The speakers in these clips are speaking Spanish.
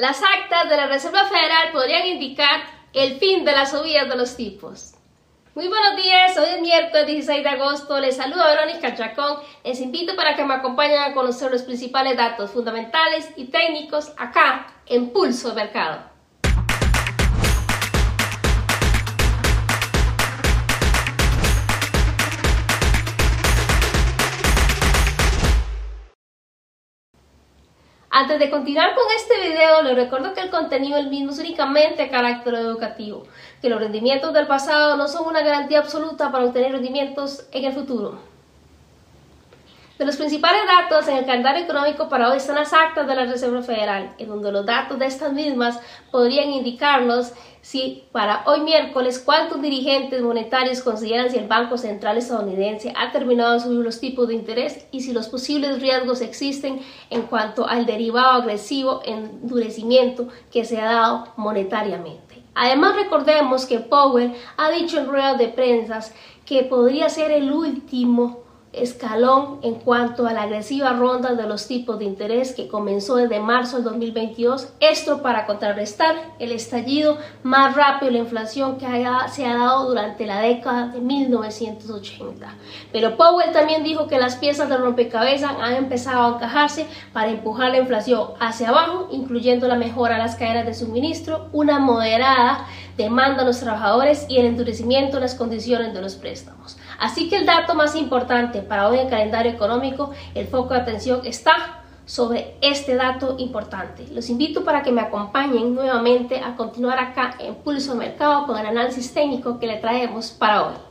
Las actas de la Reserva Federal podrían indicar el fin de las subidas de los tipos. Muy buenos días, hoy es miércoles 16 de agosto, les saluda Verónica Chacón, les invito para que me acompañen a conocer los principales datos fundamentales y técnicos acá en Pulso Mercado. Antes de continuar con este video, les recuerdo que el contenido es únicamente de carácter educativo, que los rendimientos del pasado no son una garantía absoluta para obtener rendimientos en el futuro. De los principales datos en el calendario económico para hoy están las actas de la Reserva Federal, en donde los datos de estas mismas podrían indicarnos si para hoy miércoles cuántos dirigentes monetarios consideran si el Banco Central estadounidense ha terminado de subir los tipos de interés y si los posibles riesgos existen en cuanto al derivado agresivo endurecimiento que se ha dado monetariamente. Además recordemos que Powell ha dicho en ruedas de prensa que podría ser el último escalón en cuanto a la agresiva ronda de los tipos de interés que comenzó desde marzo del 2022, esto para contrarrestar el estallido más rápido de la inflación que se ha dado durante la década de 1980. Pero Powell también dijo que las piezas del rompecabezas han empezado a encajarse para empujar la inflación hacia abajo, incluyendo la mejora de las cadenas de suministro, una moderada demanda a los trabajadores y el endurecimiento de las condiciones de los préstamos. Así que el dato más importante para hoy en el calendario económico, el foco de atención está sobre este dato importante. Los invito para que me acompañen nuevamente a continuar acá en Pulso Mercado con el análisis técnico que le traemos para hoy.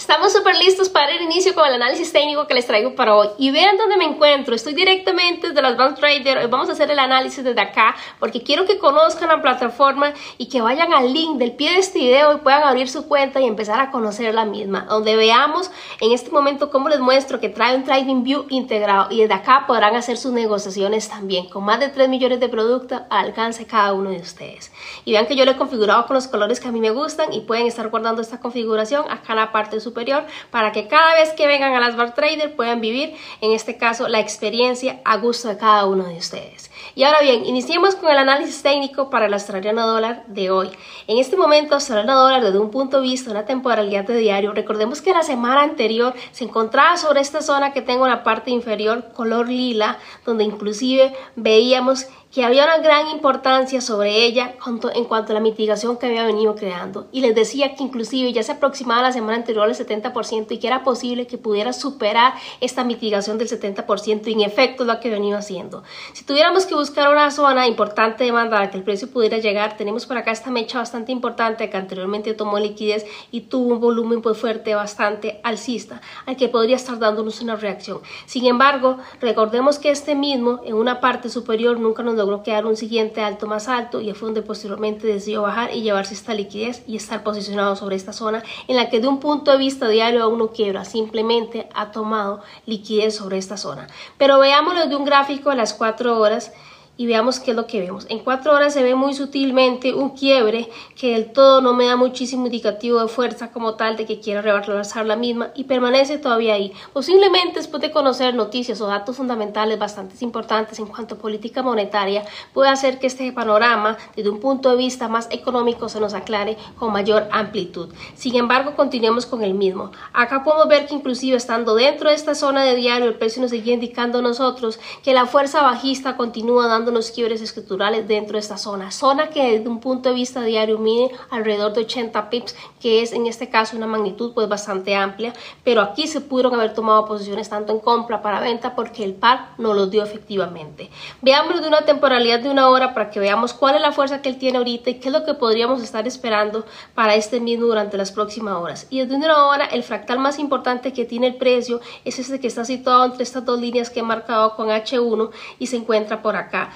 Estamos súper listos para el inicio con el análisis técnico que les traigo para hoy. Y vean dónde me encuentro. Estoy directamente desde las Advanced Trader. Vamos a hacer el análisis desde acá porque quiero que conozcan la plataforma y que vayan al link del pie de este video y puedan abrir su cuenta y empezar a conocer la misma. Donde veamos en este momento cómo les muestro que trae un Trading View integrado y desde acá podrán hacer sus negociaciones también con más de 3 millones de productos al alcance cada uno de ustedes. Y vean que yo lo he configurado con los colores que a mí me gustan y pueden estar guardando esta configuración acá en la parte de su superior para que cada vez que vengan a las Bar Trader puedan vivir, en este caso, la experiencia a gusto de cada uno de ustedes. Y ahora bien, iniciemos con el análisis técnico para el australiano dólar de hoy. En este momento, australiano dólar desde un punto de vista una temporalidad de diario, recordemos que la semana anterior se encontraba sobre esta zona que tengo en la parte inferior color lila, donde inclusive veíamos que había una gran importancia sobre ella en cuanto a la mitigación que había venido creando. Y les decía que inclusive ya se aproximaba la semana anterior al 70% y que era posible que pudiera superar esta mitigación del 70% y en efecto lo que venido haciendo. Si tuviéramos que buscar una zona importante de demanda a que el precio pudiera llegar, tenemos por acá esta mecha bastante importante que anteriormente tomó liquidez y tuvo un volumen pues fuerte bastante alcista, al que podría estar dándonos una reacción. Sin embargo, recordemos que este mismo en una parte superior nunca nos logró quedar un siguiente alto más alto y fue donde posteriormente decidió bajar y llevarse esta liquidez y estar posicionado sobre esta zona en la que de un punto de vista diario aún no quiebra, simplemente ha tomado liquidez sobre esta zona. Pero veámoslo de un gráfico a las 4 horas y veamos qué es lo que vemos. En cuatro horas se ve muy sutilmente un quiebre que del todo no me da muchísimo indicativo de fuerza como tal de que quiera rebasar la misma y permanece todavía ahí. Posiblemente después de conocer noticias o datos fundamentales bastante importantes en cuanto a política monetaria puede hacer que este panorama desde un punto de vista más económico se nos aclare con mayor amplitud. Sin embargo, continuemos con el mismo. Acá podemos ver que inclusive estando dentro de esta zona de diario el precio nos sigue indicando a nosotros que la fuerza bajista continúa dando los quiebres estructurales dentro de esta zona. Zona que desde un punto de vista diario mide alrededor de 80 pips, que es en este caso una magnitud pues bastante amplia, pero aquí se pudieron haber tomado posiciones tanto en compra para venta porque el par no los dio efectivamente. Veámoslo de una temporalidad de una hora para que veamos cuál es la fuerza que él tiene ahorita y qué es lo que podríamos estar esperando para este mismo durante las próximas horas. Y desde una hora el fractal más importante que tiene el precio es este que está situado entre estas dos líneas que he marcado con H1 y se encuentra por acá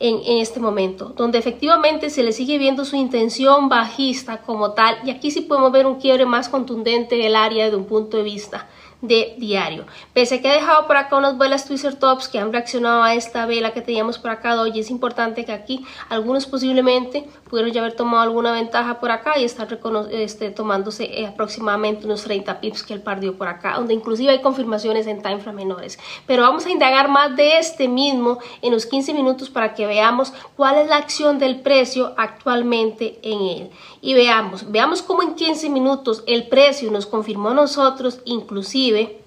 en, este momento, donde efectivamente se le sigue viendo su intención bajista como tal, y aquí sí podemos ver un quiebre más contundente del área de un punto de vista de diario. Pese a que he dejado por acá unas velas Twister Tops que han reaccionado a esta vela que teníamos por acá de hoy, es importante que aquí algunos posiblemente pudieron ya haber tomado alguna ventaja por acá y estar este, tomándose eh, aproximadamente unos 30 pips que el par por acá, donde inclusive hay confirmaciones en timeframe menores. Pero vamos a indagar más de este mismo en los 15 minutos para que veamos cuál es la acción del precio actualmente en él. Y veamos, veamos cómo en 15 minutos el precio nos confirmó a nosotros inclusive escribe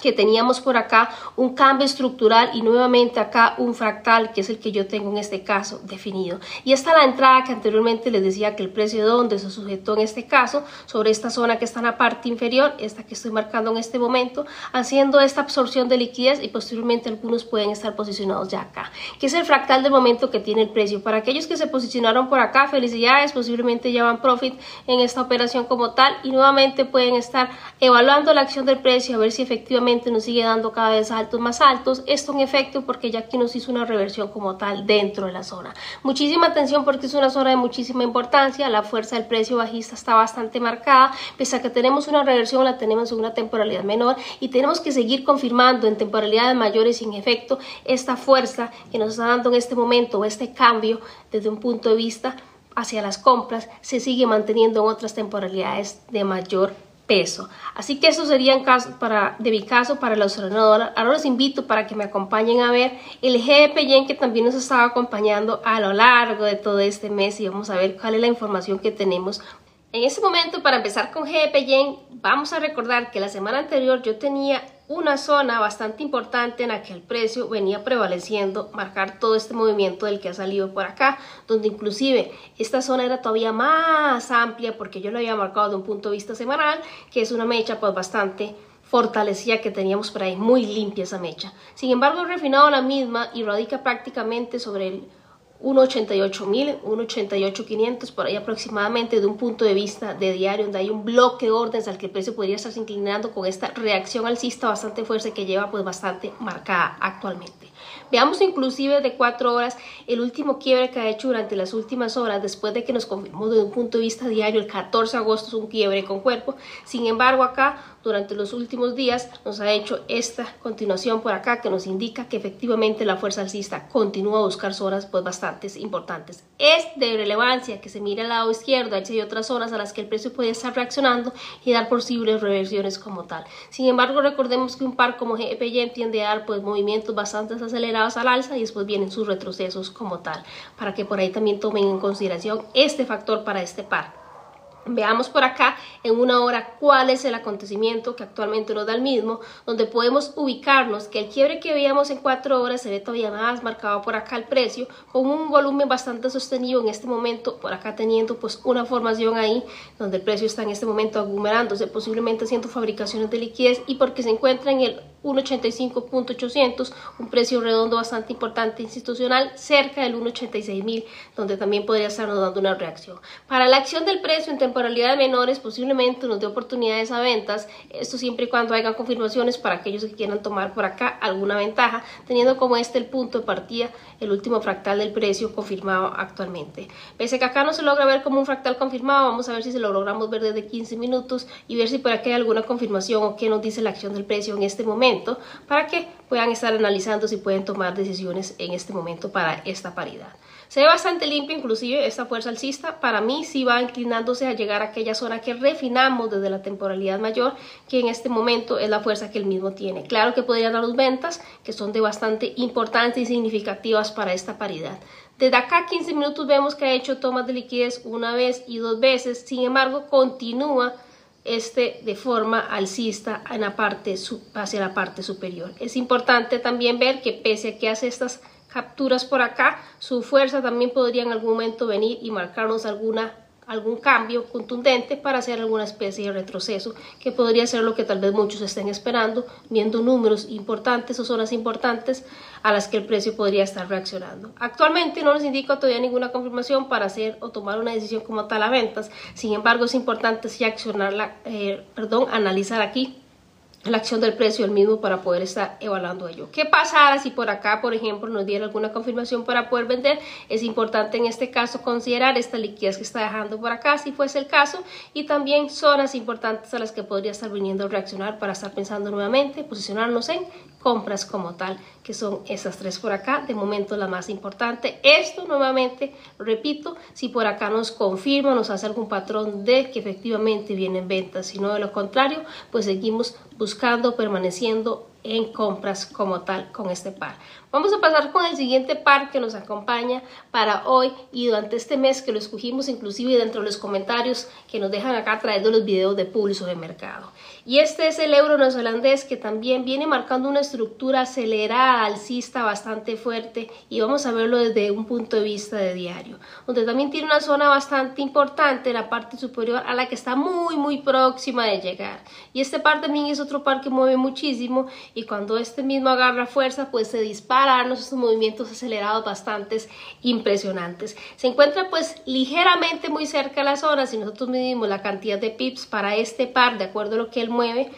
que teníamos por acá un cambio estructural y nuevamente acá un fractal que es el que yo tengo en este caso definido. Y esta la entrada que anteriormente les decía que el precio de donde se sujetó en este caso sobre esta zona que está en la parte inferior esta que estoy marcando en este momento haciendo esta absorción de liquidez y posteriormente algunos pueden estar posicionados ya acá que es el fractal del momento que tiene el precio. Para aquellos que se posicionaron por acá felicidades posiblemente llevan profit en esta operación como tal y nuevamente pueden estar evaluando la acción del precio a ver si efectivamente nos sigue dando cada vez altos más altos. Esto en efecto porque ya aquí nos hizo una reversión como tal dentro de la zona. Muchísima atención porque es una zona de muchísima importancia. La fuerza del precio bajista está bastante marcada. Pese a que tenemos una reversión, la tenemos en una temporalidad menor y tenemos que seguir confirmando en temporalidades mayores y en efecto esta fuerza que nos está dando en este momento, este cambio desde un punto de vista hacia las compras, se sigue manteniendo en otras temporalidades de mayor peso. Así que eso sería en caso para, de mi caso para los ordenadores. Ahora los invito para que me acompañen a ver el GP Yen que también nos estaba acompañando a lo largo de todo este mes y vamos a ver cuál es la información que tenemos. En este momento, para empezar con GP Yen, vamos a recordar que la semana anterior yo tenía una zona bastante importante en la que el precio venía prevaleciendo, marcar todo este movimiento del que ha salido por acá, donde inclusive esta zona era todavía más amplia porque yo lo había marcado de un punto de vista semanal, que es una mecha pues bastante fortalecida que teníamos por ahí, muy limpia esa mecha. Sin embargo, he refinado la misma y radica prácticamente sobre el 1.88.000, 1.88.500 por ahí aproximadamente de un punto de vista de diario donde hay un bloque de órdenes al que el precio podría estarse inclinando con esta reacción alcista bastante fuerte que lleva pues bastante marcada actualmente. Veamos inclusive de cuatro horas el último quiebre que ha hecho durante las últimas horas después de que nos confirmó desde un punto de vista diario el 14 de agosto es un quiebre con cuerpo. Sin embargo acá durante los últimos días nos ha hecho esta continuación por acá que nos indica que efectivamente la fuerza alcista continúa a buscar zonas pues bastante importantes. Es de relevancia que se mire al lado izquierdo, hay otras zonas a las que el precio puede estar reaccionando y dar posibles reversiones como tal. Sin embargo, recordemos que un par como GPY tiende a dar pues movimientos bastante acelerados al alza y después vienen sus retrocesos como tal, para que por ahí también tomen en consideración este factor para este par. Veamos por acá en una hora cuál es el acontecimiento que actualmente nos da el mismo, donde podemos ubicarnos que el quiebre que veíamos en cuatro horas se ve todavía más marcado por acá el precio, con un volumen bastante sostenido en este momento, por acá teniendo pues una formación ahí, donde el precio está en este momento aglomerándose, posiblemente haciendo fabricaciones de liquidez y porque se encuentra en el 1.85.800, un precio redondo bastante importante institucional, cerca del 1.86.000, donde también podría estarnos dando una reacción. Para la acción del precio en temporalidades menores, posiblemente nos dé oportunidades a ventas, esto siempre y cuando haya confirmaciones para aquellos que quieran tomar por acá alguna ventaja, teniendo como este el punto de partida, el último fractal del precio confirmado actualmente. Pese a que acá no se logra ver como un fractal confirmado, vamos a ver si se lo logramos ver desde 15 minutos y ver si por acá hay alguna confirmación o qué nos dice la acción del precio en este momento para que puedan estar analizando si pueden tomar decisiones en este momento para esta paridad. Se ve bastante limpio, inclusive esta fuerza alcista para mí sí va inclinándose a llegar a aquella zona que refinamos desde la temporalidad mayor, que en este momento es la fuerza que el mismo tiene. Claro que podrían dar ventas, que son de bastante importantes y significativas para esta paridad. Desde acá 15 minutos vemos que ha hecho tomas de liquidez una vez y dos veces, sin embargo continúa este de forma alcista en la parte, hacia la parte superior. Es importante también ver que pese a que hace estas capturas por acá, su fuerza también podría en algún momento venir y marcarnos alguna algún cambio contundente para hacer alguna especie de retroceso, que podría ser lo que tal vez muchos estén esperando, viendo números importantes o zonas importantes a las que el precio podría estar reaccionando. Actualmente no nos indica todavía ninguna confirmación para hacer o tomar una decisión como tal a ventas, sin embargo es importante sí accionarla, eh, perdón, analizar aquí la acción del precio el mismo para poder estar evaluando ello. ¿Qué pasará si por acá, por ejemplo, nos diera alguna confirmación para poder vender? Es importante en este caso considerar esta liquidez que está dejando por acá, si fuese el caso, y también zonas importantes a las que podría estar viniendo a reaccionar para estar pensando nuevamente, posicionarnos en compras como tal, que son esas tres por acá, de momento la más importante. Esto nuevamente, repito, si por acá nos confirma, nos hace algún patrón de que efectivamente vienen ventas, si no de lo contrario, pues seguimos buscando, permaneciendo en compras como tal con este par. Vamos a pasar con el siguiente par que nos acompaña para hoy y durante este mes que lo escogimos inclusive dentro de los comentarios que nos dejan acá trayendo los videos de pulso de mercado. Y este es el euro neozelandés que también viene marcando una estructura acelerada alcista bastante fuerte y vamos a verlo desde un punto de vista de diario, donde también tiene una zona bastante importante, la parte superior a la que está muy muy próxima de llegar. Y este par también es otro par que mueve muchísimo y cuando este mismo agarra fuerza pues se dispara estos movimientos acelerados bastante impresionantes. Se encuentra pues ligeramente muy cerca de la zona, si nosotros medimos la cantidad de pips para este par de acuerdo a lo que él mueve,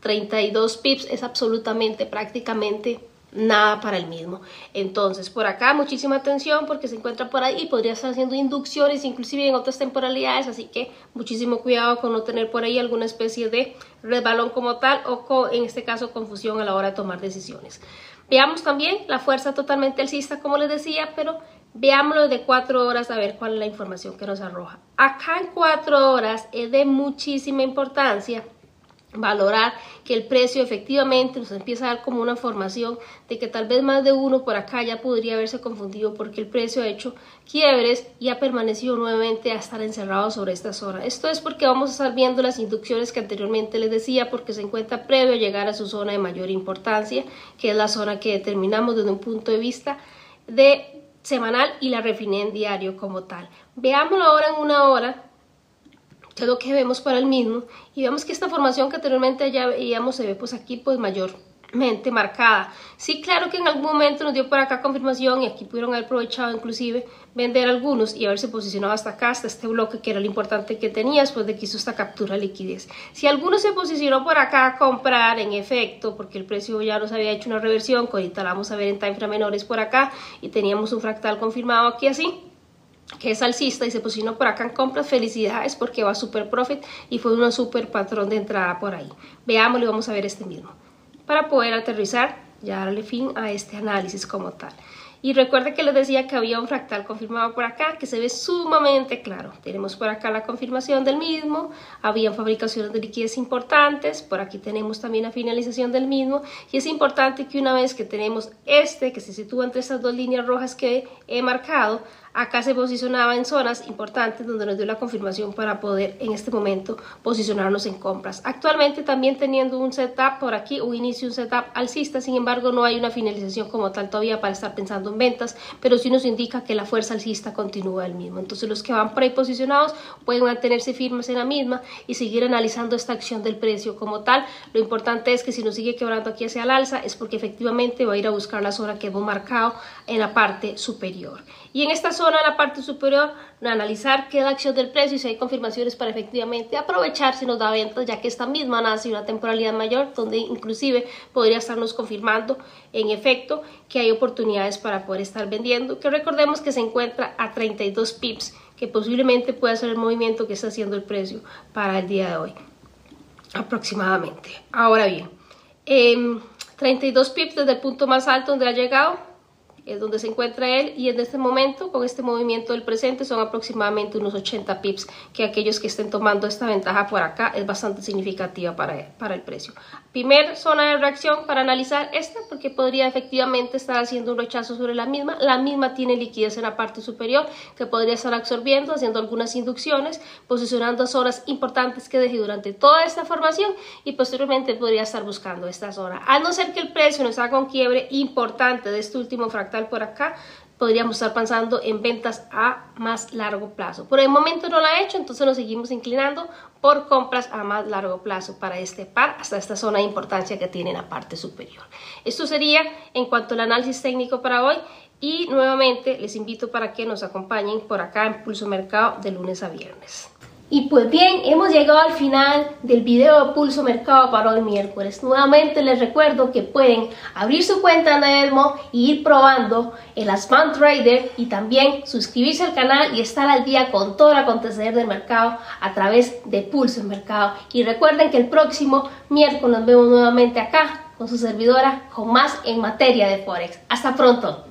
32 pips es absolutamente prácticamente nada para el mismo. Entonces, por acá muchísima atención porque se encuentra por ahí y podría estar haciendo inducciones inclusive en otras temporalidades, así que muchísimo cuidado con no tener por ahí alguna especie de resbalón como tal o en este caso confusión a la hora de tomar decisiones. Veamos también la fuerza totalmente alcista, como les decía, pero veámoslo de cuatro horas a ver cuál es la información que nos arroja. Acá en cuatro horas es de muchísima importancia valorar que el precio efectivamente nos empieza a dar como una formación de que tal vez más de uno por acá ya podría haberse confundido porque el precio ha hecho quiebres y ha permanecido nuevamente a estar encerrado sobre esta zona. Esto es porque vamos a estar viendo las inducciones que anteriormente les decía porque se encuentra previo a llegar a su zona de mayor importancia que es la zona que determinamos desde un punto de vista de semanal y la refiné en diario como tal. Veámoslo ahora en una hora es lo que vemos para el mismo y vemos que esta formación que anteriormente ya veíamos se ve pues aquí pues mayormente marcada. Sí, claro que en algún momento nos dio por acá confirmación y aquí pudieron haber aprovechado inclusive vender algunos y haberse posicionado hasta acá, hasta este bloque que era lo importante que tenía después de que hizo esta captura de liquidez. Si alguno se posicionó por acá a comprar en efecto, porque el precio ya nos había hecho una reversión, que ahorita la vamos a ver en time menores por acá y teníamos un fractal confirmado aquí así, que es alcista y se posicionó por acá en compras, felicidades porque va super profit y fue un super patrón de entrada por ahí. Veámoslo y vamos a ver este mismo. Para poder aterrizar, ya darle fin a este análisis como tal. Y recuerde que les decía que había un fractal confirmado por acá que se ve sumamente claro. Tenemos por acá la confirmación del mismo, habían fabricaciones de liquidez importantes, por aquí tenemos también la finalización del mismo y es importante que una vez que tenemos este que se sitúa entre estas dos líneas rojas que he marcado, Acá se posicionaba en zonas importantes donde nos dio la confirmación para poder en este momento posicionarnos en compras. Actualmente también teniendo un setup por aquí, un inicio, un setup alcista, sin embargo no hay una finalización como tal todavía para estar pensando en ventas, pero sí nos indica que la fuerza alcista continúa el mismo. Entonces los que van por ahí posicionados pueden mantenerse firmes en la misma y seguir analizando esta acción del precio como tal. Lo importante es que si nos sigue quebrando aquí hacia el alza es porque efectivamente va a ir a buscar la zona que hemos marcado en la parte superior. Y en esta zona, en la parte superior, analizar qué da acción del precio y si hay confirmaciones para efectivamente aprovechar si nos da ventas, ya que esta misma nace una temporalidad mayor, donde inclusive podría estarnos confirmando en efecto que hay oportunidades para poder estar vendiendo, que recordemos que se encuentra a 32 pips, que posiblemente pueda ser el movimiento que está haciendo el precio para el día de hoy, aproximadamente. Ahora bien, 32 em, pips desde el punto más alto donde ha llegado, es donde se encuentra él y en este momento con este movimiento del presente son aproximadamente unos 80 pips que aquellos que estén tomando esta ventaja por acá es bastante significativa para, para el precio. Primer zona de reacción para analizar esta porque podría efectivamente estar haciendo un rechazo sobre la misma. La misma tiene liquidez en la parte superior que podría estar absorbiendo, haciendo algunas inducciones, posicionando zonas importantes que deje durante toda esta formación y posteriormente podría estar buscando esta zona. A no ser que el precio nos haga un quiebre importante de este último fractal por acá, podríamos estar pensando en ventas a más largo plazo. Por el momento no la ha hecho, entonces nos seguimos inclinando por compras a más largo plazo para este par hasta esta zona de importancia que tiene en la parte superior. Esto sería en cuanto al análisis técnico para hoy y nuevamente les invito para que nos acompañen por acá en Pulso Mercado de lunes a viernes. Y pues bien, hemos llegado al final del video de Pulso Mercado para hoy miércoles. Nuevamente les recuerdo que pueden abrir su cuenta en Edmo y ir probando el Asman Trader y también suscribirse al canal y estar al día con todo el acontecer del mercado a través de Pulso Mercado. Y recuerden que el próximo miércoles nos vemos nuevamente acá con su servidora con más en materia de Forex. Hasta pronto.